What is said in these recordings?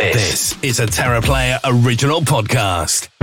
This is a Terra Player original podcast.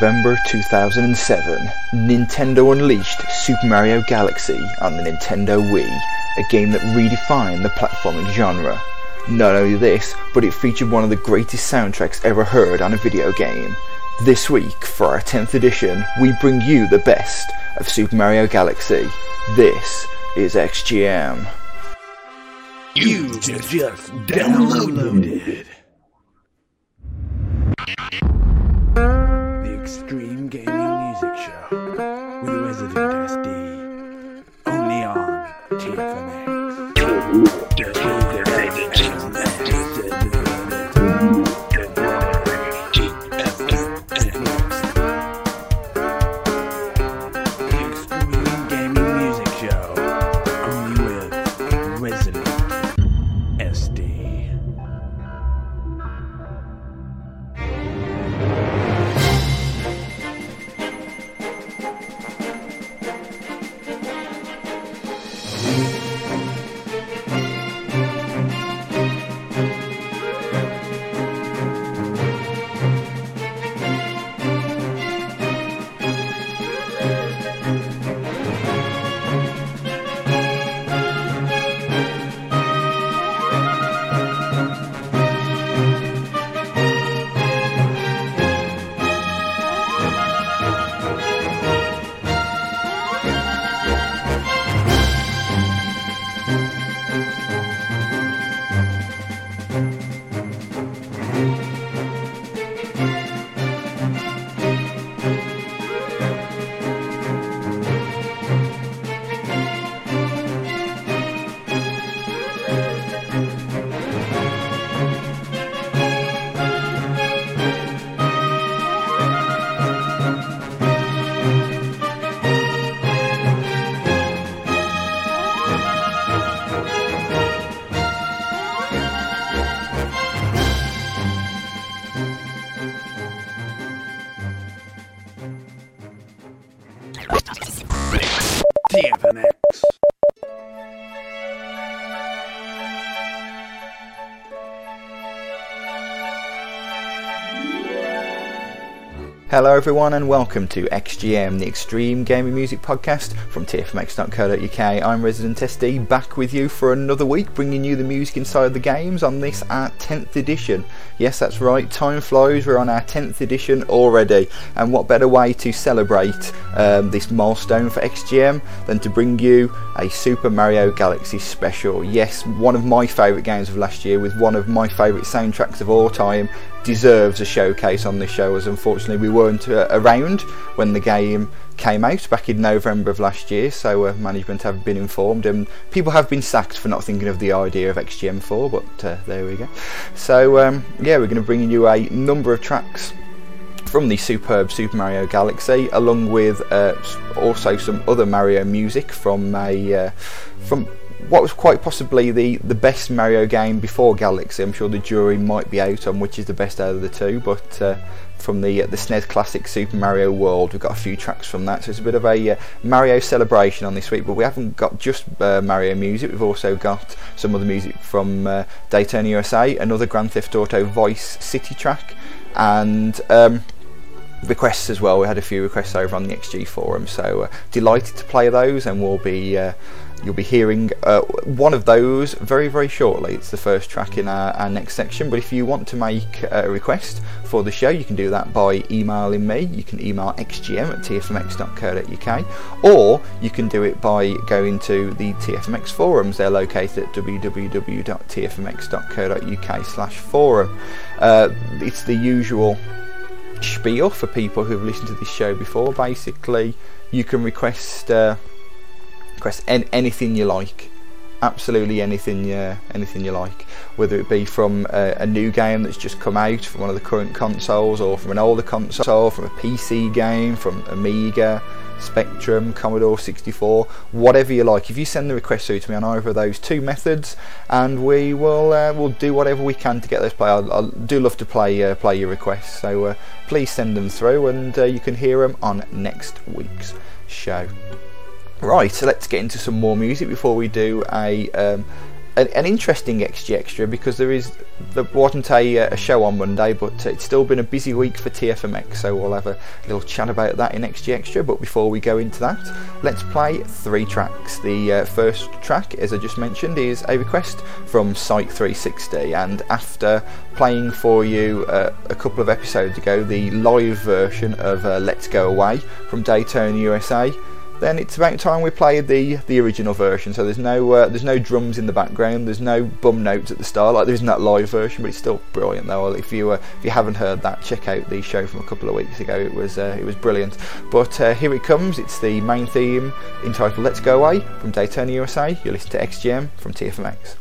November 2007, Nintendo unleashed Super Mario Galaxy on the Nintendo Wii, a game that redefined the platforming genre. Not only this, but it featured one of the greatest soundtracks ever heard on a video game. This week, for our 10th edition, we bring you the best of Super Mario Galaxy. This is XGM. You just downloaded. Hello, everyone, and welcome to XGM, the Extreme Gaming Music Podcast from TFMX.co.uk. I'm Resident SD, back with you for another week, bringing you the music inside the games on this, our 10th edition. Yes, that's right, time flies, we're on our 10th edition already, and what better way to celebrate um, this milestone for XGM than to bring you a Super Mario Galaxy special? Yes, one of my favourite games of last year, with one of my favourite soundtracks of all time, deserves a showcase on this show as unfortunately we around when the game came out back in November of last year so uh, management have been informed and people have been sacked for not thinking of the idea of XGM4 but uh, there we go so um, yeah we're going to bring you a number of tracks from the superb Super Mario Galaxy, along with uh, also some other Mario music from a uh, from what was quite possibly the, the best Mario game before Galaxy. I'm sure the jury might be out on which is the best out of the two, but uh, from the uh, the SNES Classic Super Mario World, we've got a few tracks from that. So it's a bit of a uh, Mario celebration on this week. But we haven't got just uh, Mario music. We've also got some other music from uh, Daytona USA, another Grand Theft Auto Vice City track, and. Um, requests as well. We had a few requests over on the XG forum, so uh, delighted to play those, and we'll be uh, you'll be hearing uh, one of those very very shortly. It's the first track in our, our next section. But if you want to make a request for the show, you can do that by emailing me. You can email xgm at tfmx.co.uk, or you can do it by going to the TFMX forums. They're located at www.tfmx.co.uk slash forum Uh, it's the usual spiel for people who've listened to this show before. Basically, you can request uh, request an- anything you like absolutely anything you, anything you like, whether it be from a, a, new game that's just come out from one of the current consoles, or from an older console, from a PC game, from Amiga, Spectrum, Commodore 64, whatever you like. If you send the request through to me on either of those two methods, and we will uh, we'll do whatever we can to get those play. I do love to play uh, play your requests, so uh, please send them through, and uh, you can hear them on next week's show. Right, so let's get into some more music before we do a um, an, an, interesting XG Extra because there is there wasn't a, uh, a, show on Monday, but it's still been a busy week for TFMX, so we'll have a little chat about that in XG Extra. But before we go into that, let's play three tracks. The uh, first track, as I just mentioned, is a request from Site 360, and after playing for you uh, a couple of episodes ago the live version of uh, Let's Go Away from Daytona USA then it's about time we play the the original version. So there's no uh, there's no drums in the background, there's no bum notes at the start like there is in that live version, but it's still brilliant though. If you uh, if you haven't heard that, check out the show from a couple of weeks ago. It was uh, it was brilliant. But uh, here it comes. It's the main theme entitled "Let's Go Away" from Daytona USA. You listen to XGM from TFMX.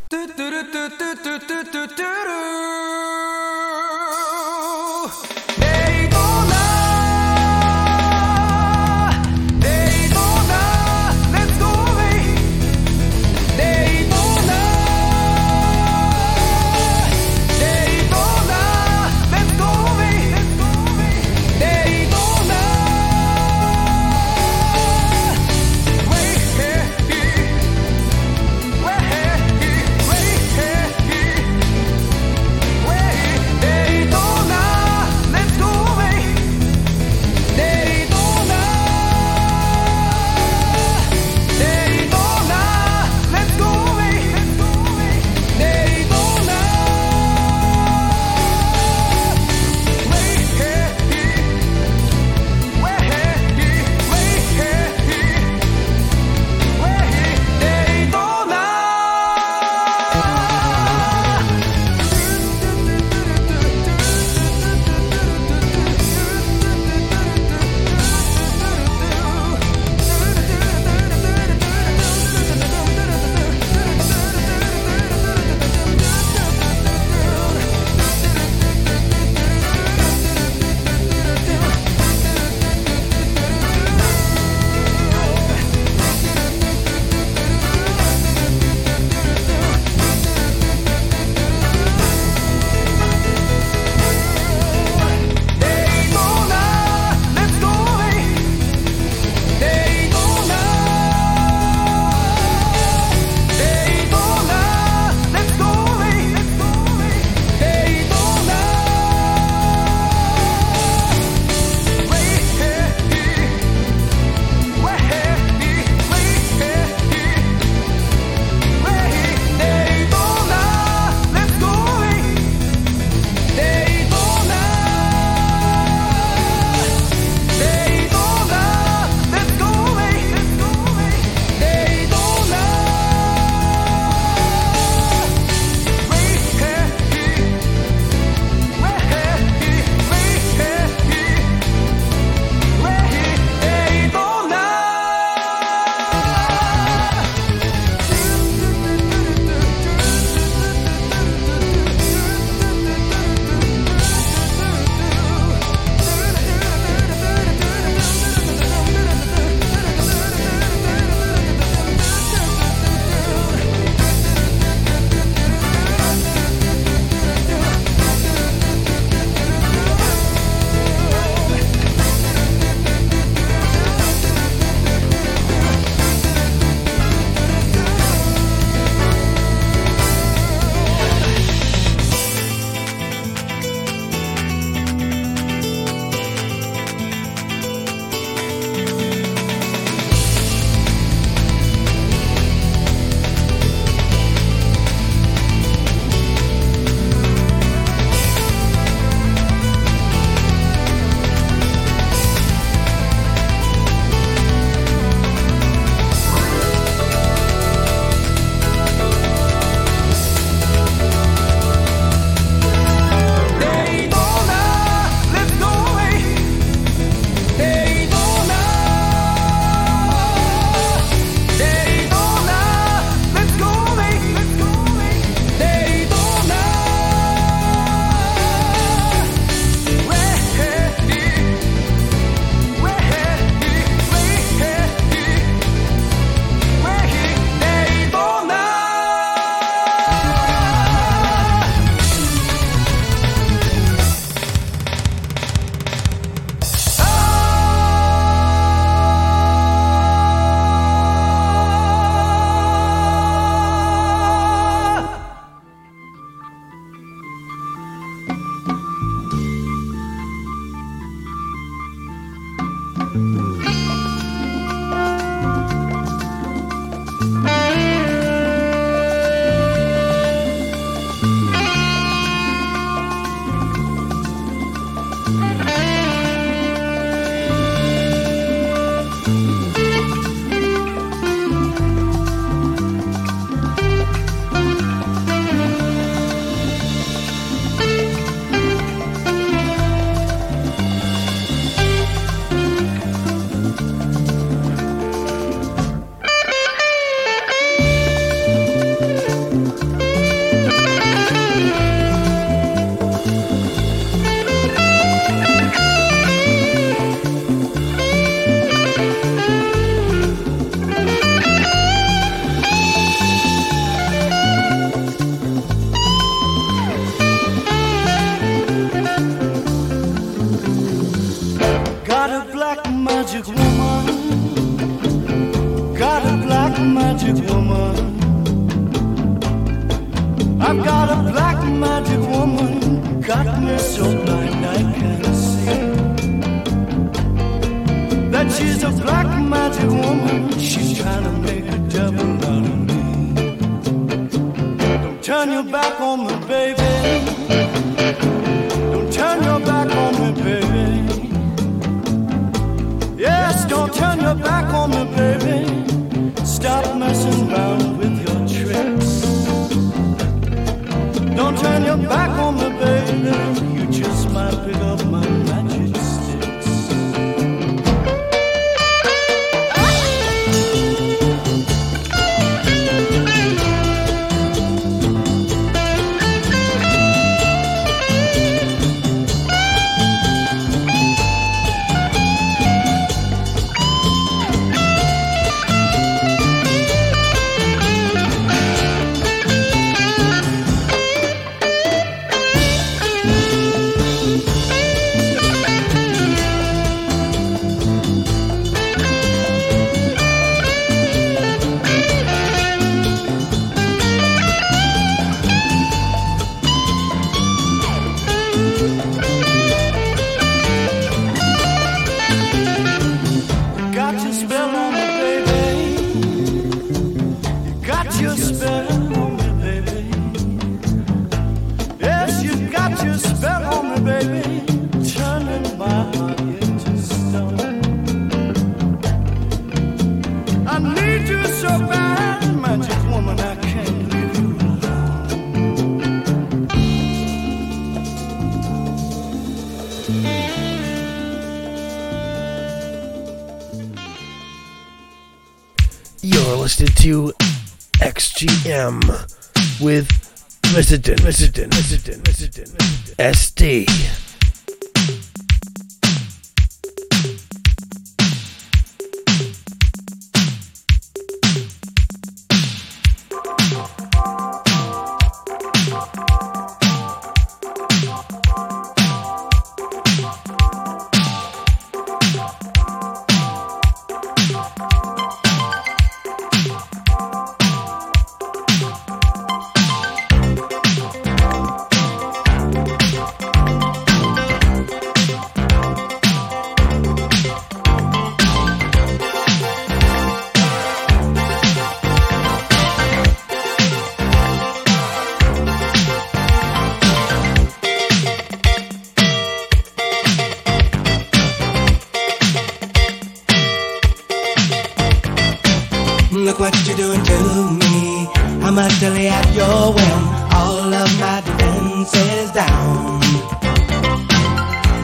down.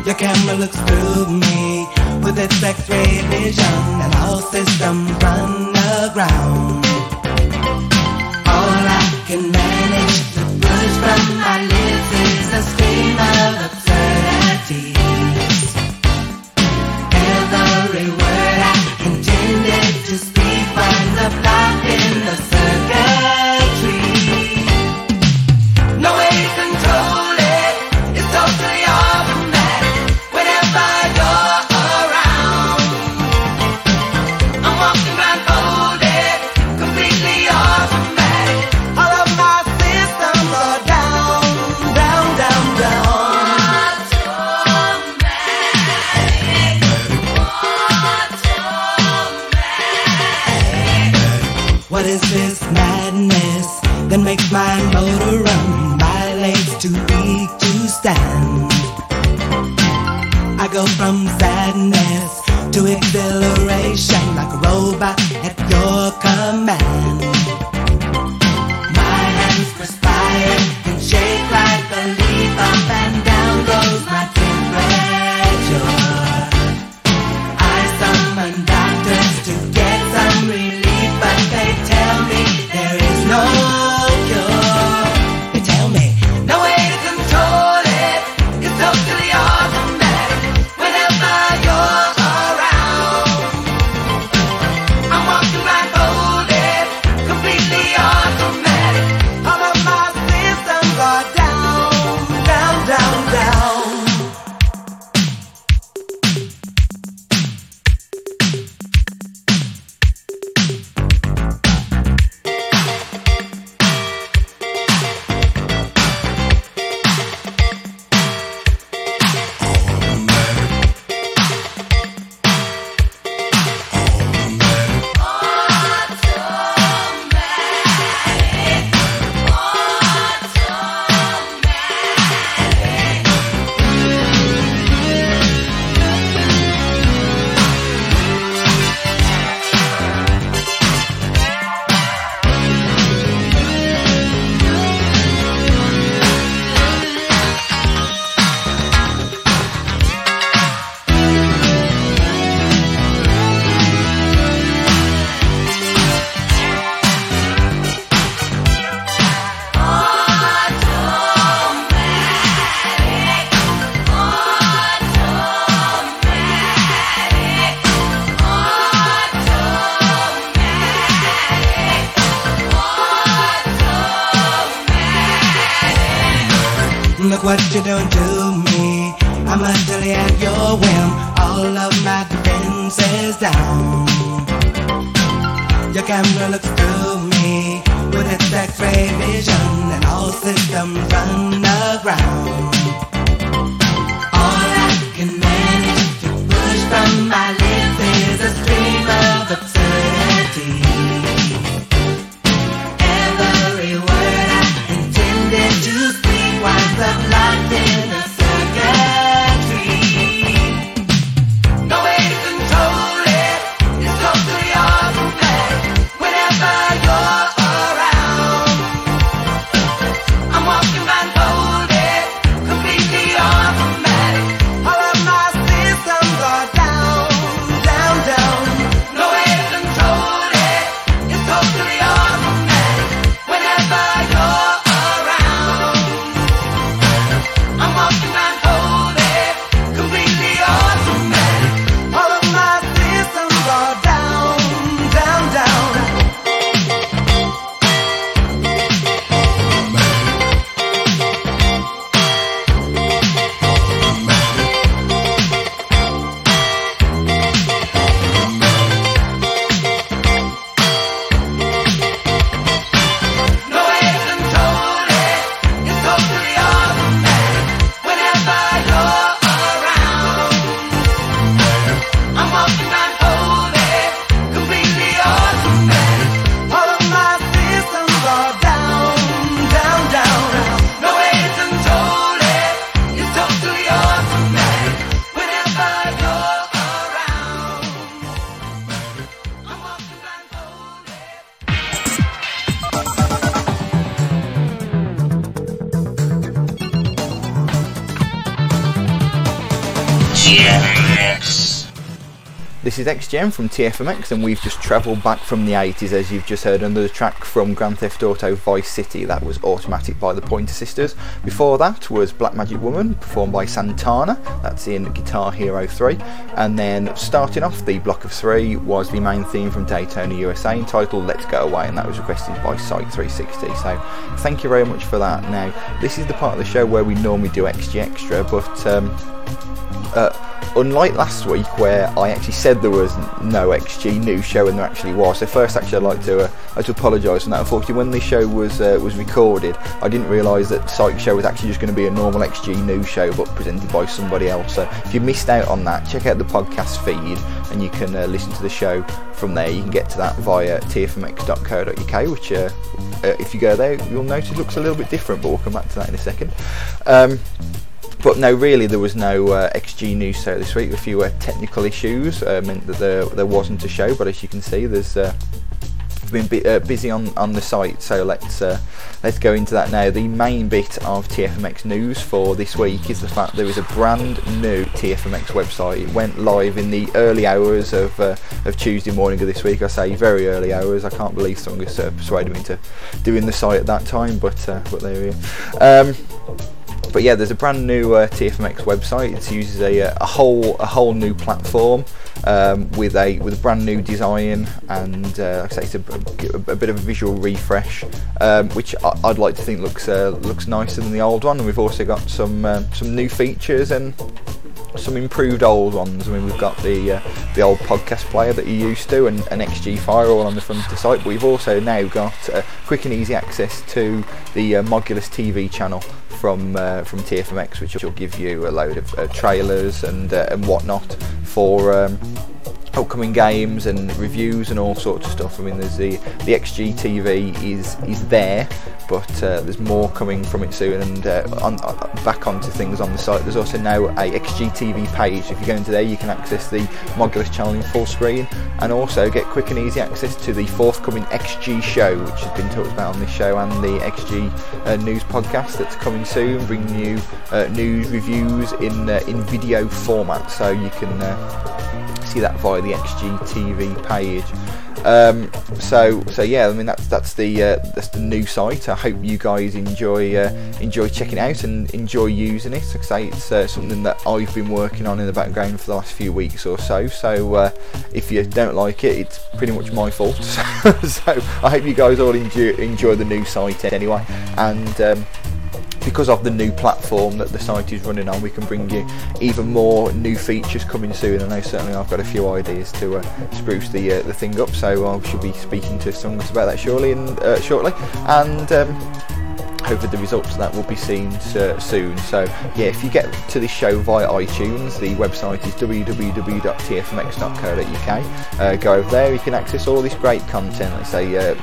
Your camera looks through me with its X-ray vision, and all systems run aground. All I can manage to push from my lips is a stream of absurdities. Every word I intended to speak was a blockage. stand. I go from This is XGM from TFMX, and we've just travelled back from the 80s, as you've just heard under the track from Grand Theft Auto Vice City. That was Automatic by the Pointer Sisters. Before that was Black Magic Woman, performed by Santana. That's in Guitar Hero 3. And then starting off the block of three was the main theme from Daytona USA, entitled Let's Go Away, and that was requested by Site360. So thank you very much for that. Now, this is the part of the show where we normally do XG Extra, but. Um, uh, unlike last week where I actually said there was no XG news show and there actually was. So first, actually, I'd like to uh, I'd apologise for that. Unfortunately, when this show was uh, was recorded, I didn't realise that Psych Show was actually just going to be a normal XG news show, but presented by somebody else. So if you missed out on that, check out the podcast feed and you can uh, listen to the show from there. You can get to that via tfmx.co.uk, which uh, uh, if you go there, you'll notice it looks a little bit different. But we'll come back to that in a second. Um, but no, really, there was no uh, XG news show this week. A few uh, technical issues uh, meant that there, there wasn't a show, but as you can see, there's uh, been bu- uh, busy on, on the site. So let's uh, let's go into that now. The main bit of TFMX news for this week is the fact there is a brand new TFMX website. It went live in the early hours of uh, of Tuesday morning of this week. I say very early hours. I can't believe someone uh, persuaded me into doing the site at that time, but uh, but there we are. Um, but yeah, there's a brand new uh, TFMX website. It uses a, uh, a whole a whole new platform um, with a with a brand new design and uh, like I say it's a, a bit of a visual refresh, um, which I, I'd like to think looks uh, looks nicer than the old one. And we've also got some uh, some new features and some improved old ones. I mean, we've got the uh, the old podcast player that you used to, and an XG Fire all on the front of the site. But we've also now got uh, quick and easy access to the uh, Modulus TV channel from uh, from TFMX, which will give you a load of uh, trailers and uh, and whatnot for. Um, upcoming games and reviews and all sorts of stuff. I mean, there's the the XG TV is is there, but uh, there's more coming from it soon. And uh, on, uh, back onto things on the site, there's also now a XGTV page. If you go into there, you can access the Modulus channel in full screen, and also get quick and easy access to the forthcoming XG show, which has been talked about on this show, and the XG uh, news podcast that's coming soon, bringing you uh, news reviews in uh, in video format, so you can see that via the XGTV page. Um, so so yeah, I mean that's that's the uh, that's the new site. I hope you guys enjoy uh, enjoy checking out and enjoy using it. Like I say, it's uh, something that I've been working on in the background for the last few weeks or so. So uh, if you don't like it, it's pretty much my fault. so I hope you guys all enjoy enjoy the new site anyway. And um, because of the new platform that the site is running on, we can bring you even more new features coming soon. I know certainly I've got a few ideas to uh, spruce the uh, the thing up, so I should be speaking to some of us about that shortly and uh, shortly. And um, hopefully the results of that will be seen uh, soon. So yeah, if you get to this show via iTunes, the website is www.tfmx.co.uk. Uh, go over there, you can access all this great content, like say uh,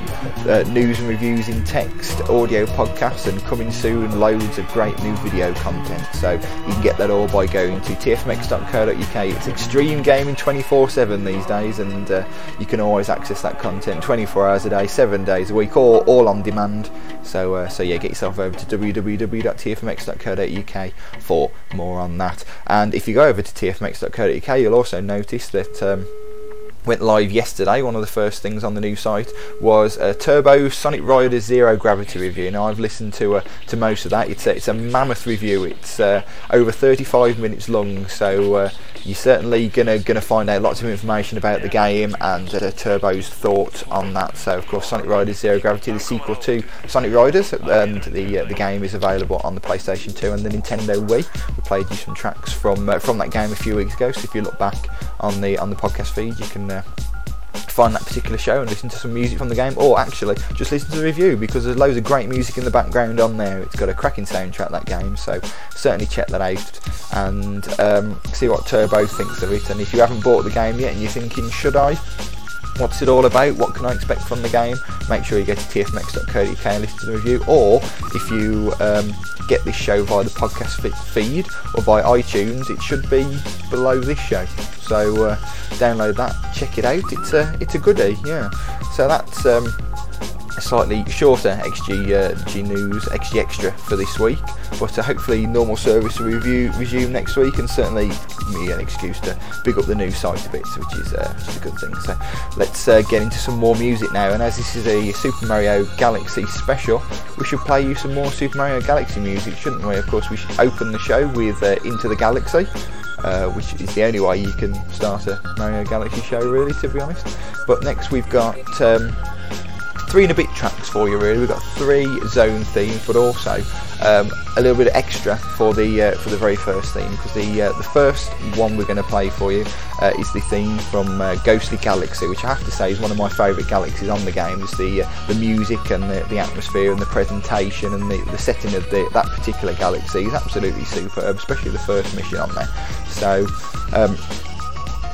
uh, news and reviews in text, audio podcasts, and coming soon loads of great new video content. So you can get that all by going to tfmx.co.uk. It's extreme gaming 24/7 these days, and uh, you can always access that content 24 hours a day, seven days a week, all all on demand. So uh, so yeah, get yourself over to www.tfmx.co.uk for more on that. And if you go over to tfmx.co.uk, you'll also notice that. Um, went live yesterday. One of the first things on the new site was a Turbo Sonic Rider Zero Gravity review. Now I've listened to uh, to most of that. It's a, it's a mammoth review. It's uh, over 35 minutes long, so uh, you're certainly gonna gonna find out lots of information about the game and uh, Turbo's thoughts on that. So of course, Sonic Riders Zero Gravity, the sequel to Sonic Riders, and the uh, the game is available on the PlayStation 2 and the Nintendo Wii. We played you some tracks from uh, from that game a few weeks ago. So if you look back on the on the podcast feed, you can uh, find that particular show and listen to some music from the game, or actually just listen to the review because there's loads of great music in the background on there. It's got a cracking soundtrack that game, so certainly check that out and um, see what Turbo thinks of it. And if you haven't bought the game yet and you're thinking, should I? What's it all about? What can I expect from the game? Make sure you go to tfmx.co.uk and listen to the review. Or if you um, get this show via the podcast feed or via iTunes, it should be below this show. So uh, download that, check it out. It's a it's a goodie, yeah. So that's um, slightly shorter XG uh, G news, XG extra for this week. But uh, hopefully normal service review resume next week, and certainly me an excuse to big up the new site a bit, which is, uh, which is a good thing. So let's uh, get into some more music now. And as this is a Super Mario Galaxy special, we should play you some more Super Mario Galaxy music, shouldn't we? Of course, we should open the show with uh, Into the Galaxy. Uh, which is the only way you can start a Mario Galaxy show, really, to be honest. But next we've got um, three and a bit tracks for you, really. We've got three zone themes, but also um, a little bit extra for the uh, for the very first theme, because the uh, the first one we're going to play for you uh, is the theme from uh, Ghostly Galaxy, which I have to say is one of my favourite galaxies on the game. It's the uh, the music and the, the atmosphere and the presentation and the, the setting of the, that particular galaxy is absolutely superb, especially the first mission on there. So. Um,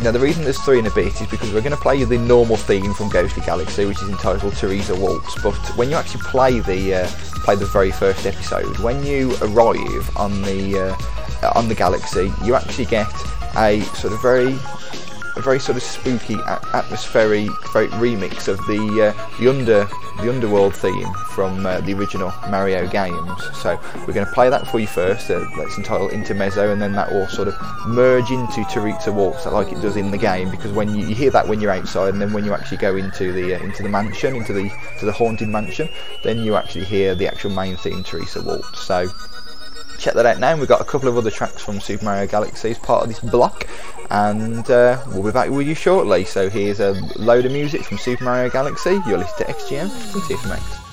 now the reason there's three in a bit is because we're going to play you the normal theme from Ghostly Galaxy, which is entitled Teresa Waltz. But when you actually play the uh, play the very first episode, when you arrive on the uh, on the galaxy, you actually get a sort of very a very sort of spooky, atmospheric remix of the uh, the under the underworld theme from uh, the original Mario games. So we're going to play that for you first. Uh, that's entitled Intermezzo, and then that will sort of merge into Teresa Waltz, like it does in the game. Because when you, you hear that when you're outside, and then when you actually go into the uh, into the mansion, into the to the haunted mansion, then you actually hear the actual main theme, Teresa Waltz. So check that out now. We've got a couple of other tracks from Super Mario Galaxy as part of this block, and uh, we'll be back with you shortly. So here's a load of music from Super Mario Galaxy. You're listening to XGM from TFMX.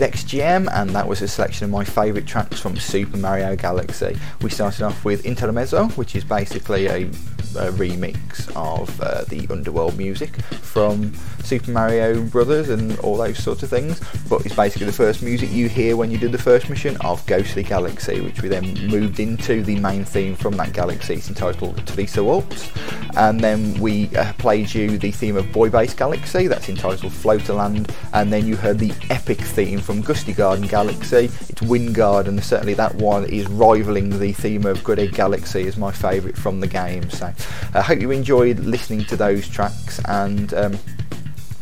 Is XGM, and that was a selection of my favourite tracks from Super Mario Galaxy. We started off with Intermezzo, which is basically a, a remix of uh, the Underworld music from Super Mario Brothers and all those sorts of things, but it's basically the first music you hear when you do the first mission of Ghostly Galaxy, which we then moved into the main theme from that galaxy. It's entitled Teresa Waltz, and then we uh, played you the theme of Buoy Base Galaxy, that's entitled Floaterland, and then you heard the epic theme from Gusty Garden Galaxy, it's Wind Garden, and certainly that one is rivaling the theme of Good Egg Galaxy as my favourite from the game. So I hope you enjoyed listening to those tracks and. Um,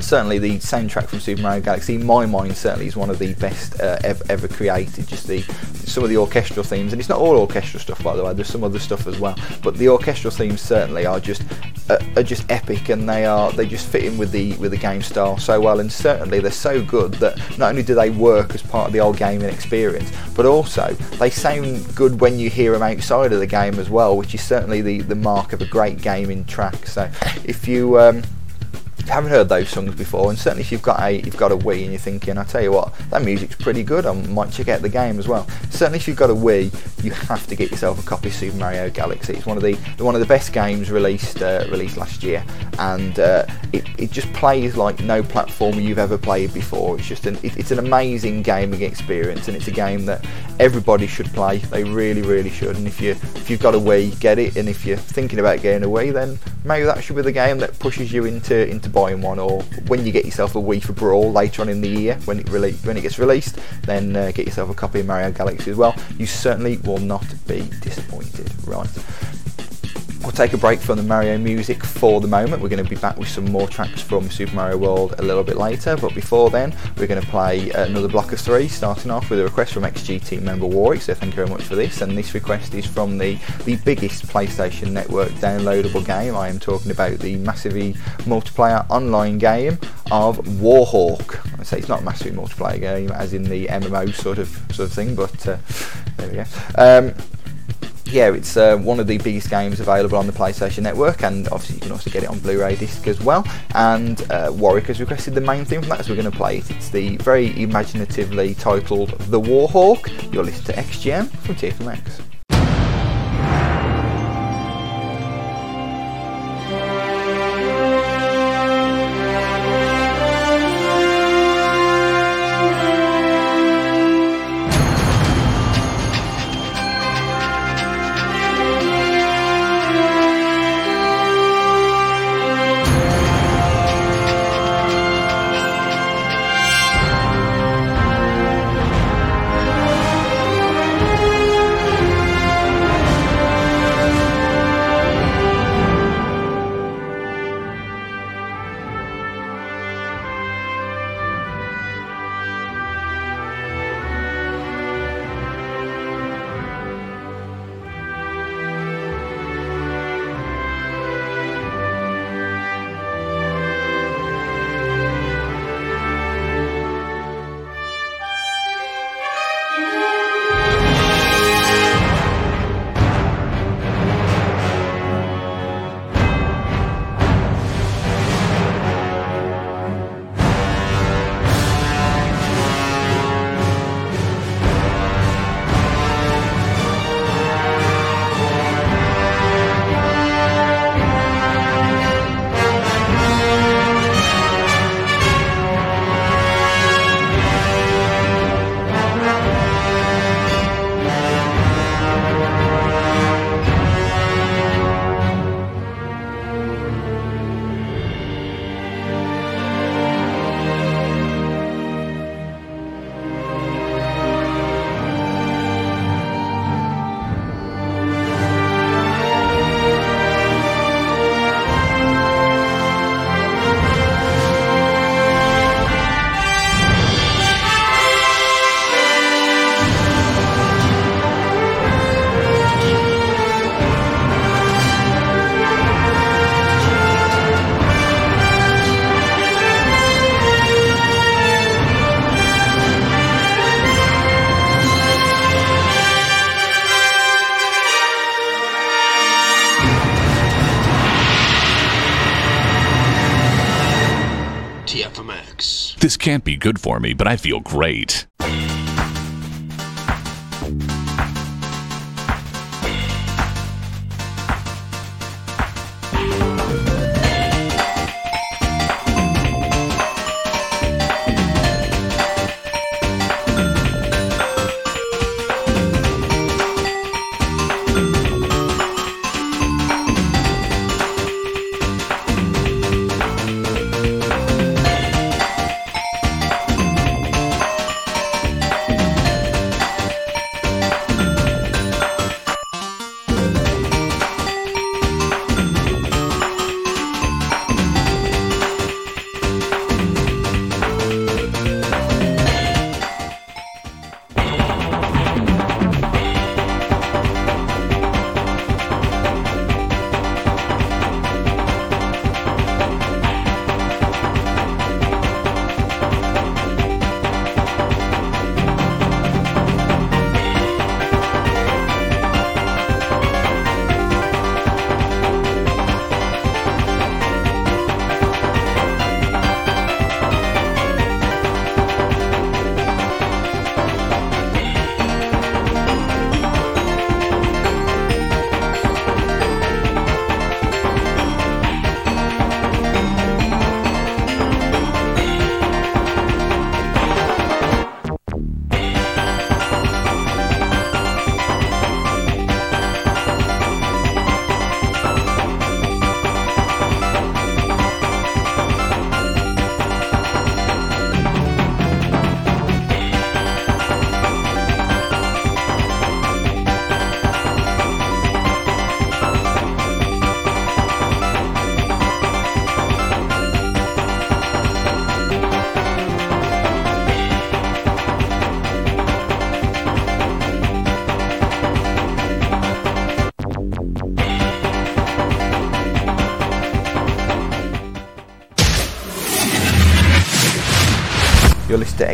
certainly the soundtrack from Super Mario Galaxy, in my mind, certainly is one of the best uh, ever, ever, created. Just the some of the orchestral themes, and it's not all orchestral stuff, by the way. There's some other stuff as well, but the orchestral themes certainly are just uh, are just epic, and they are they just fit in with the with the game style so well. And certainly they're so good that not only do they work as part of the old gaming experience, but also they sound good when you hear them outside of the game as well, which is certainly the the mark of a great gaming track. So if you um, haven't heard those songs before, and certainly if you've got a you've got a Wii and you're thinking, I tell you what, that music's pretty good. I might check out the game as well. Certainly if you've got a Wii, you have to get yourself a copy of Super Mario Galaxy. It's one of the one of the best games released uh, released last year, and uh, it, it just plays like no platformer you've ever played before. It's just an it, it's an amazing gaming experience, and it's a game that everybody should play. They really really should. And if you if you've got a Wii, get it. And if you're thinking about getting a Wii, then maybe that should be the game that pushes you into into buying one, or when you get yourself a Wii for Brawl later on in the year when it rele- when it gets released, then uh, get yourself a copy of Mario Galaxy as well. You certainly will not be disappointed. Right. We'll take a break from the Mario music for the moment. We're going to be back with some more tracks from Super Mario World a little bit later, but before then, we're going to play another block of three, starting off with a request from XGT member Warwick, so thank you very much for this. And this request is from the, the biggest PlayStation Network downloadable game. I am talking about the massively multiplayer online game of Warhawk. I say it's not a massively multiplayer game, as in the MMO sort of sort of thing, but uh, there we go. Um, yeah, it's uh, one of the biggest games available on the PlayStation Network, and obviously you can also get it on Blu-ray disc as well. And uh, Warwick has requested the main theme from that, so we're going to play it. It's the very imaginatively titled "The Warhawk." You're listening to XGM from TFMX. This can't be good for me, but I feel great.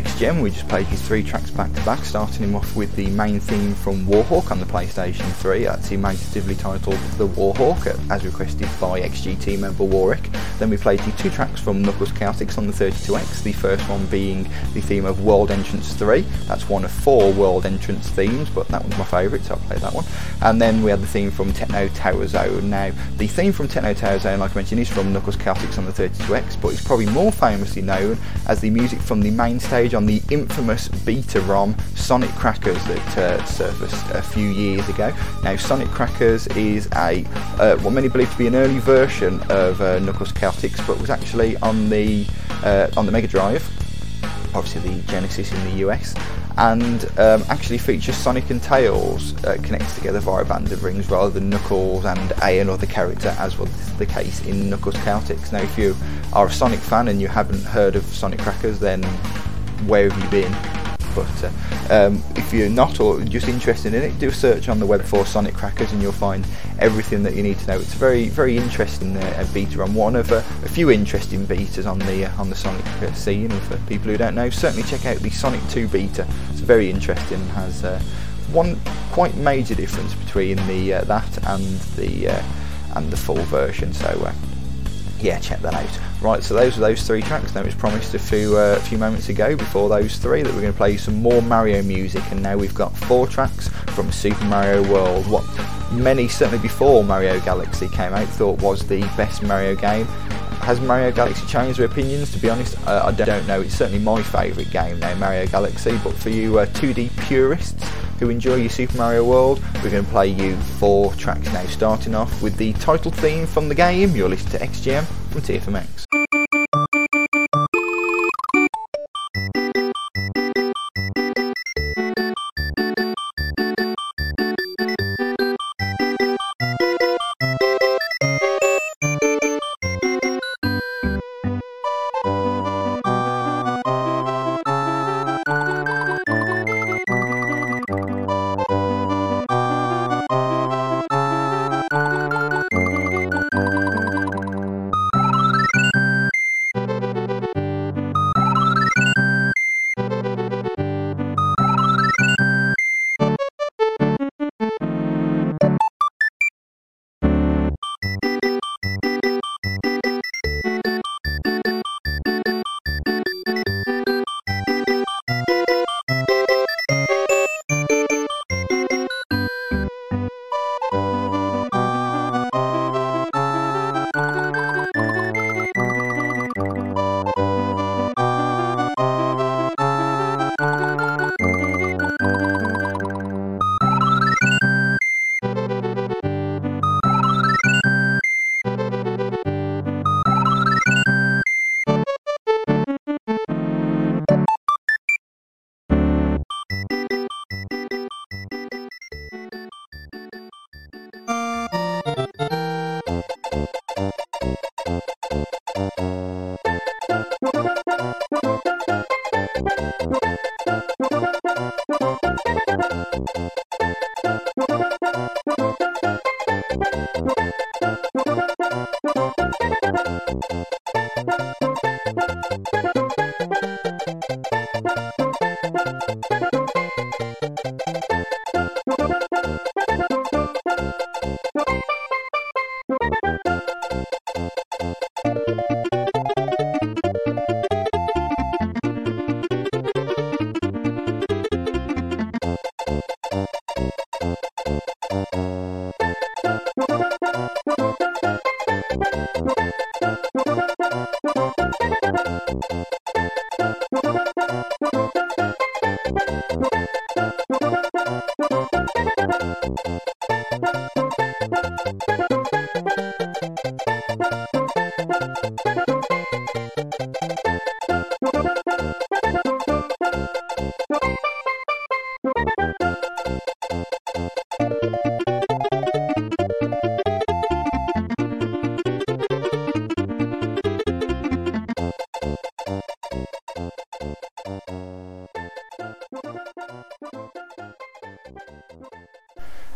To XGM. We just played his three tracks back to back, starting him off with the main theme from Warhawk on the PlayStation 3. That's imaginatively titled The Warhawk, as requested by XGT member Warwick. Then we played the two tracks from Knuckles Chaotix on the 32X, the first one being the theme of World Entrance 3. That's one of four World Entrance themes, but that one's my favourite, so I played that one. And then we had the theme from Techno Tower Zone. Now, the theme from Techno Tower Zone, like I mentioned, is from Knuckles Chaotix on the 32X, but it's probably more famously known as the music from the main stage on the infamous Beta ROM Sonic Crackers that uh, surfaced a few years ago. Now, Sonic Crackers is a uh, what many believe to be an early version of uh, Knuckles Chaotix, but was actually on the uh, on the Mega Drive, obviously the Genesis in the US, and um, actually features Sonic and Tails uh, connected together via band of rings rather than Knuckles and a another character, as was the case in Knuckles Chaotix. Now, if you are a Sonic fan and you haven't heard of Sonic Crackers, then where have you been? But uh, um, if you're not or just interested in it, do a search on the web for Sonic Crackers and you'll find everything that you need to know. It's a very, very interesting uh, beta on one of uh, a few interesting betas on the uh, on the Sonic uh, scene. For people who don't know, certainly check out the Sonic 2 beta. It's very interesting and has uh, one quite major difference between the that and the and the full version. So yeah, check that out. Right, so those are those three tracks. Now it's promised a few uh, few moments ago before those three that we're going to play some more Mario music, and now we've got four tracks from Super Mario World. What many certainly before Mario Galaxy came out thought was the best Mario game. Has Mario Galaxy changed your opinions? To be honest, uh, I don't know. It's certainly my favourite game now, Mario Galaxy. But for you uh, 2D purists who enjoy your Super Mario World, we're going to play you four tracks now. Starting off with the title theme from the game. You're listening to XGM from TFMX.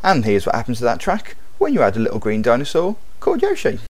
And here's what happens to that track when you add a little green dinosaur called Yoshi.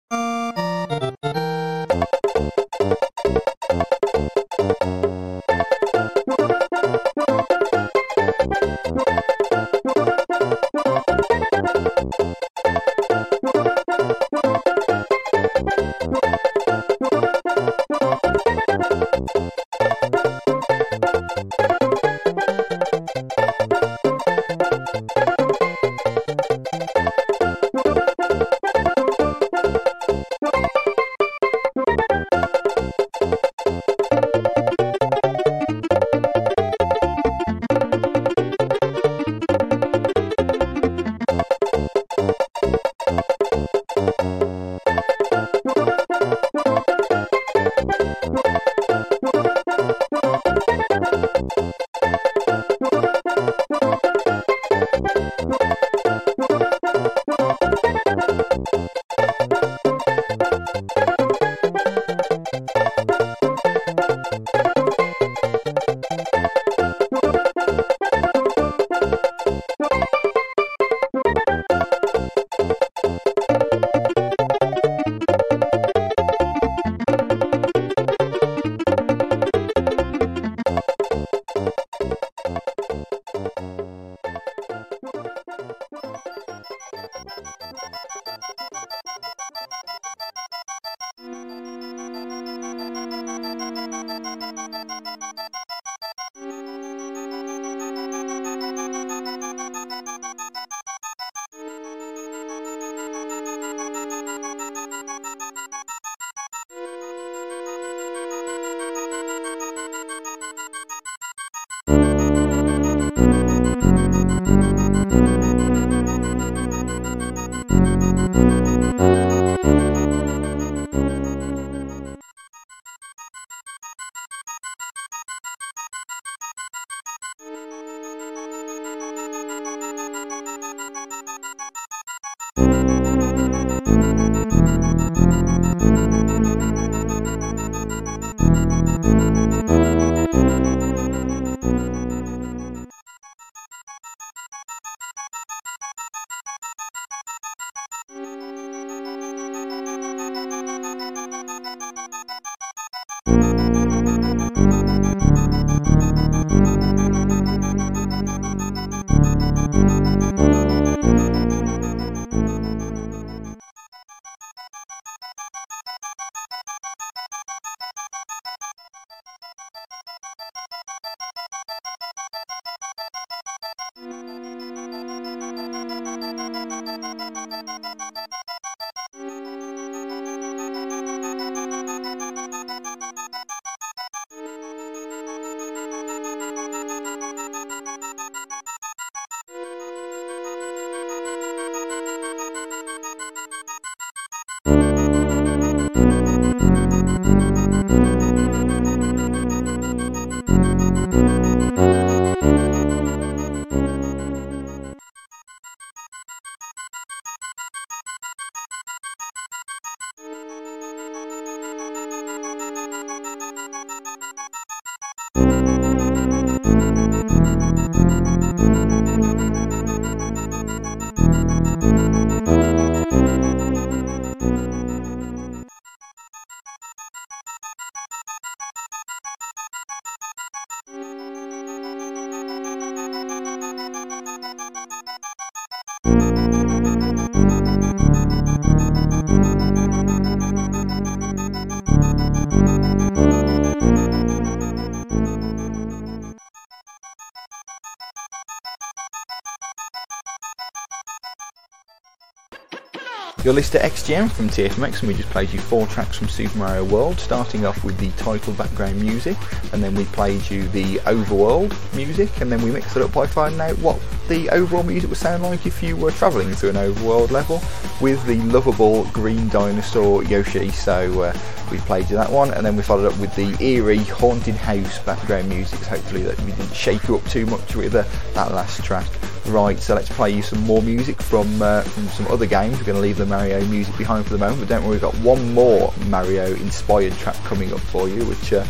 Your list at XGM from TFMX, and we just played you four tracks from Super Mario World, starting off with the title background music, and then we played you the overworld music, and then we mixed it up by finding out what the overall music would sound like if you were travelling through an overworld level with the lovable green dinosaur Yoshi. So uh, we played you that one, and then we followed up with the eerie haunted house background music. So hopefully that we didn't shake you up too much with uh, that last track. Right, so let's play you some more music from uh, from some other games. We're going to leave the Mario music behind for the moment, but don't worry, we've got one more Mario inspired track coming up for you, which uh,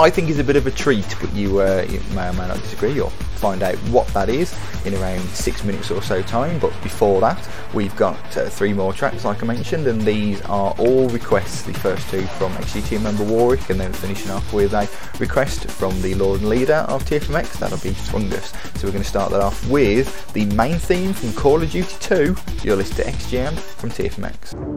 I think is a bit of a treat, but you, uh, you may or may not disagree. You'll find out what that is in around six minutes or so time. But before that, we've got uh, three more tracks, like I mentioned, and these are all requests. The first two from XGT member Warwick, and then finishing off with a request from the Lord and Leader of TFMX. That'll be Fungus. So we're going to start that off with the main theme from Call of Duty 2. You're to XGM from TFMX.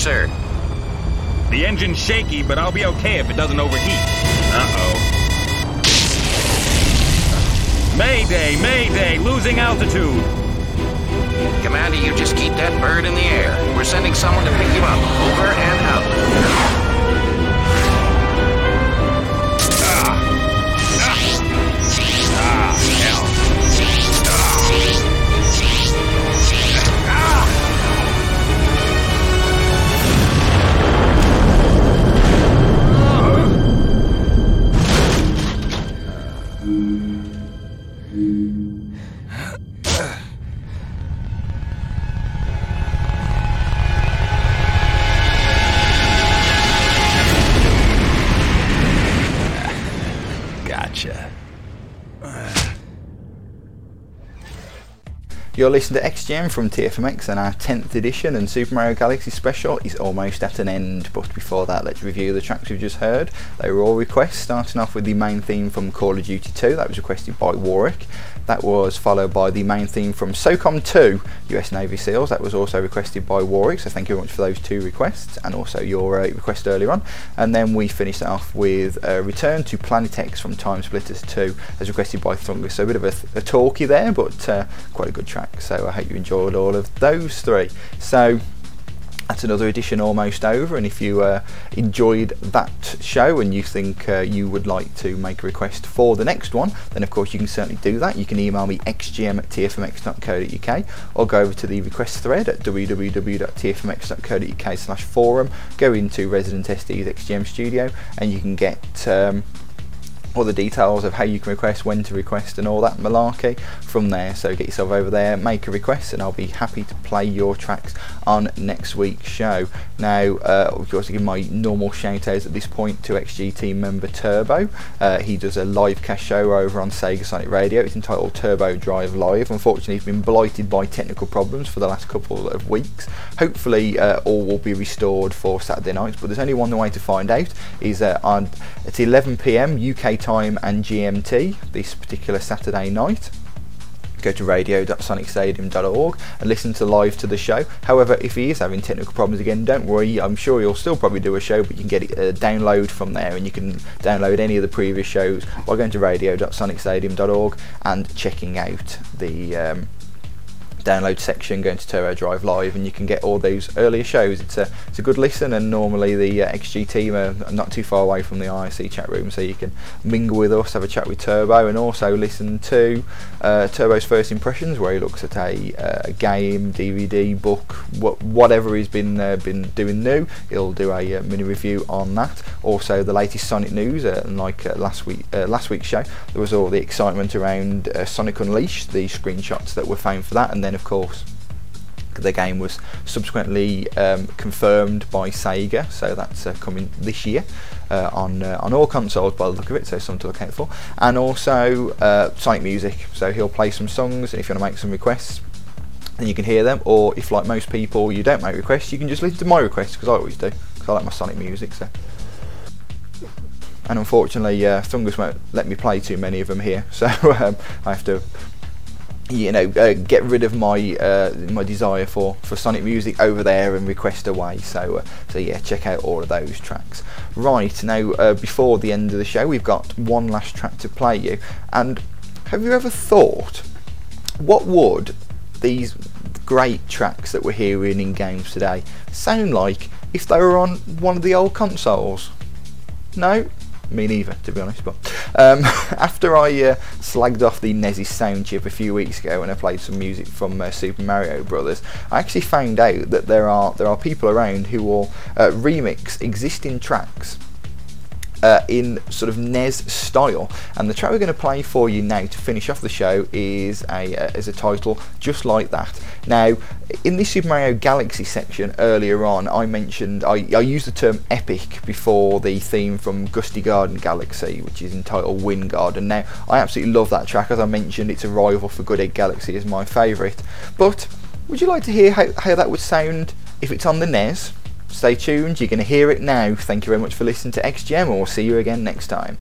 Sir? The engine's shaky, but I'll be okay if it doesn't overheat. Uh-oh. Mayday, mayday, losing altitude. Commander, you just keep that bird in the air. We're sending someone to pick you up. Over and out. You're listening to XGM from TFMX and our 10th edition and Super Mario Galaxy Special is almost at an end but before that let's review the tracks we've just heard. They were all requests starting off with the main theme from Call of Duty 2 that was requested by Warwick. That was followed by the main theme from SOCOM 2 US Navy SEALs. That was also requested by Warwick so thank you very much for those two requests and also your uh, request earlier on. And then we finished off with uh, Return to Planet X from Time Splitters 2 as requested by Thungus so a bit of a, th- a talkie there but uh, quite a good track. So I hope you enjoyed all of those three. So that's another edition almost over and if you uh, enjoyed that show and you think uh, you would like to make a request for the next one then of course you can certainly do that you can email me xgm at tfmx.co.uk or go over to the request thread at www.tfmx.co.uk slash forum go into resident sd's xgm studio and you can get um, all the details of how you can request, when to request, and all that malarkey from there. So get yourself over there, make a request, and I'll be happy to play your tracks on next week's show. Now, uh, of course, give my normal shout outs at this point to XG team member Turbo. Uh, he does a live cast show over on Sega Sonic Radio. It's entitled Turbo Drive Live. Unfortunately, he's been blighted by technical problems for the last couple of weeks. Hopefully, uh, all will be restored for Saturday nights, but there's only one way to find out. Is uh, on it's 11 p.m. UK time and GMT this particular Saturday night. Go to radio.sonicstadium.org and listen to live to the show. However, if he is having technical problems again, don't worry. I'm sure he'll still probably do a show, but you can get it uh, download from there, and you can download any of the previous shows by going to radio.sonicstadium.org and checking out the. Um, download section, going to Turbo Drive Live, and you can get all those earlier shows. It's a it's a good listen, and normally the uh, XG team are not too far away from the IRC chat room, so you can mingle with us, have a chat with Turbo, and also listen to uh, Turbo's first impressions, where he looks at a, uh, game, DVD, book, wh- whatever he's been uh, been doing new. He'll do a uh, mini review on that. Also, the latest Sonic news, uh, like last week last week's show, there was all the excitement around Sonic Unleashed, the screenshots that were found for that, and then of course the game was subsequently um, confirmed by Sega, so that's uh, coming this year uh, on uh, on all consoles by the look of it, so something to look out for. And also uh, Sonic Music, so he'll play some songs, and if you want to make some requests, then you can hear them. Or if, like most people, you don't make requests, you can just listen to my requests because I always do, because I like my Sonic music. So. And unfortunately, uh, Thungus won't let me play too many of them here, so um, I have to you know, uh, get rid of my uh, my desire for, for Sonic music over there and request away. So uh, so yeah, check out all of those tracks. Right now, uh, before the end of the show, we've got one last track to play you. And have you ever thought, what would these great tracks that we're hearing in games today sound like if they were on one of the old consoles? No, me neither, to be honest. But um, after I uh, slagged off the NES's sound chip a few weeks ago and I played some music from uh, Super Mario Brothers, I actually found out that there are there are people around who will uh, remix existing tracks. Uh, in sort of NES style, and the track we're going to play for you now to finish off the show is a uh, is a title just like that. Now, in the Super Mario Galaxy section earlier on, I mentioned I, I used the term epic before the theme from Gusty Garden Galaxy, which is entitled Wind Garden. Now, I absolutely love that track. As I mentioned, it's a rival for Good Egg Galaxy as my favourite. But would you like to hear how, how that would sound if it's on the NES? Stay tuned, you're going to hear it now. Thank you very much for listening to XGM, we'll see you again next time.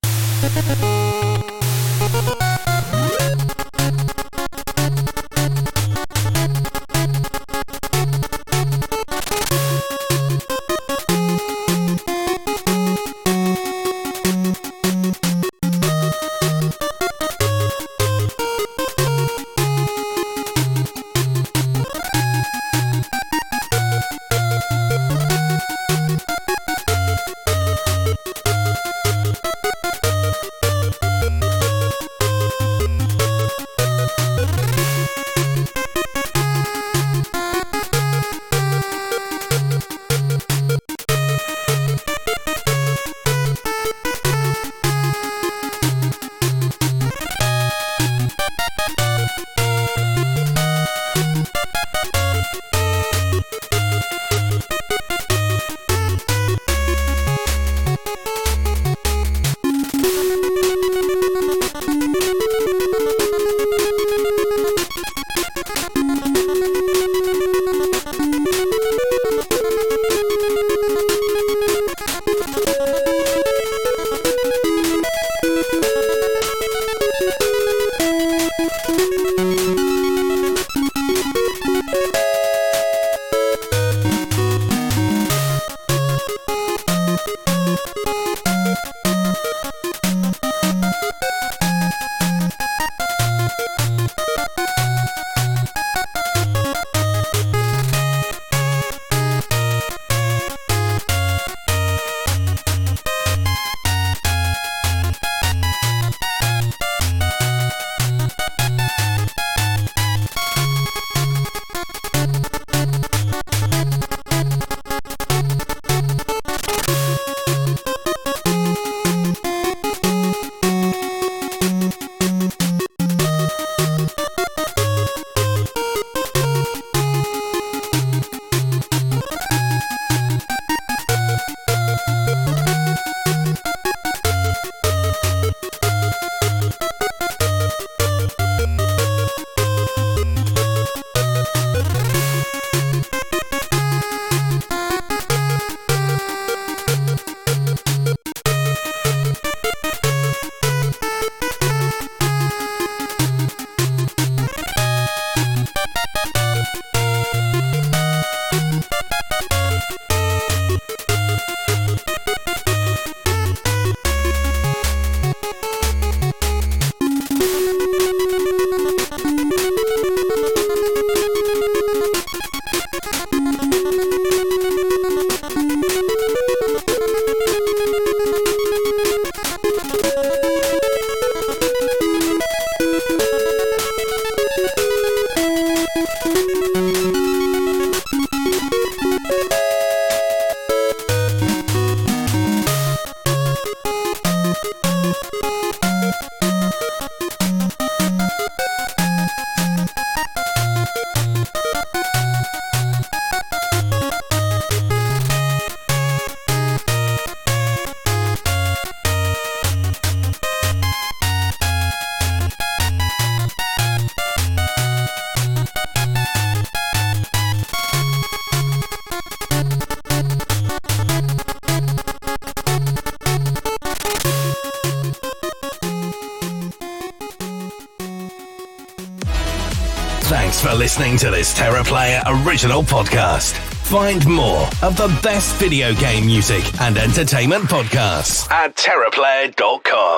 Listening to this TerraPlayer original podcast. Find more of the best video game music and entertainment podcasts at TerraPlayer.com.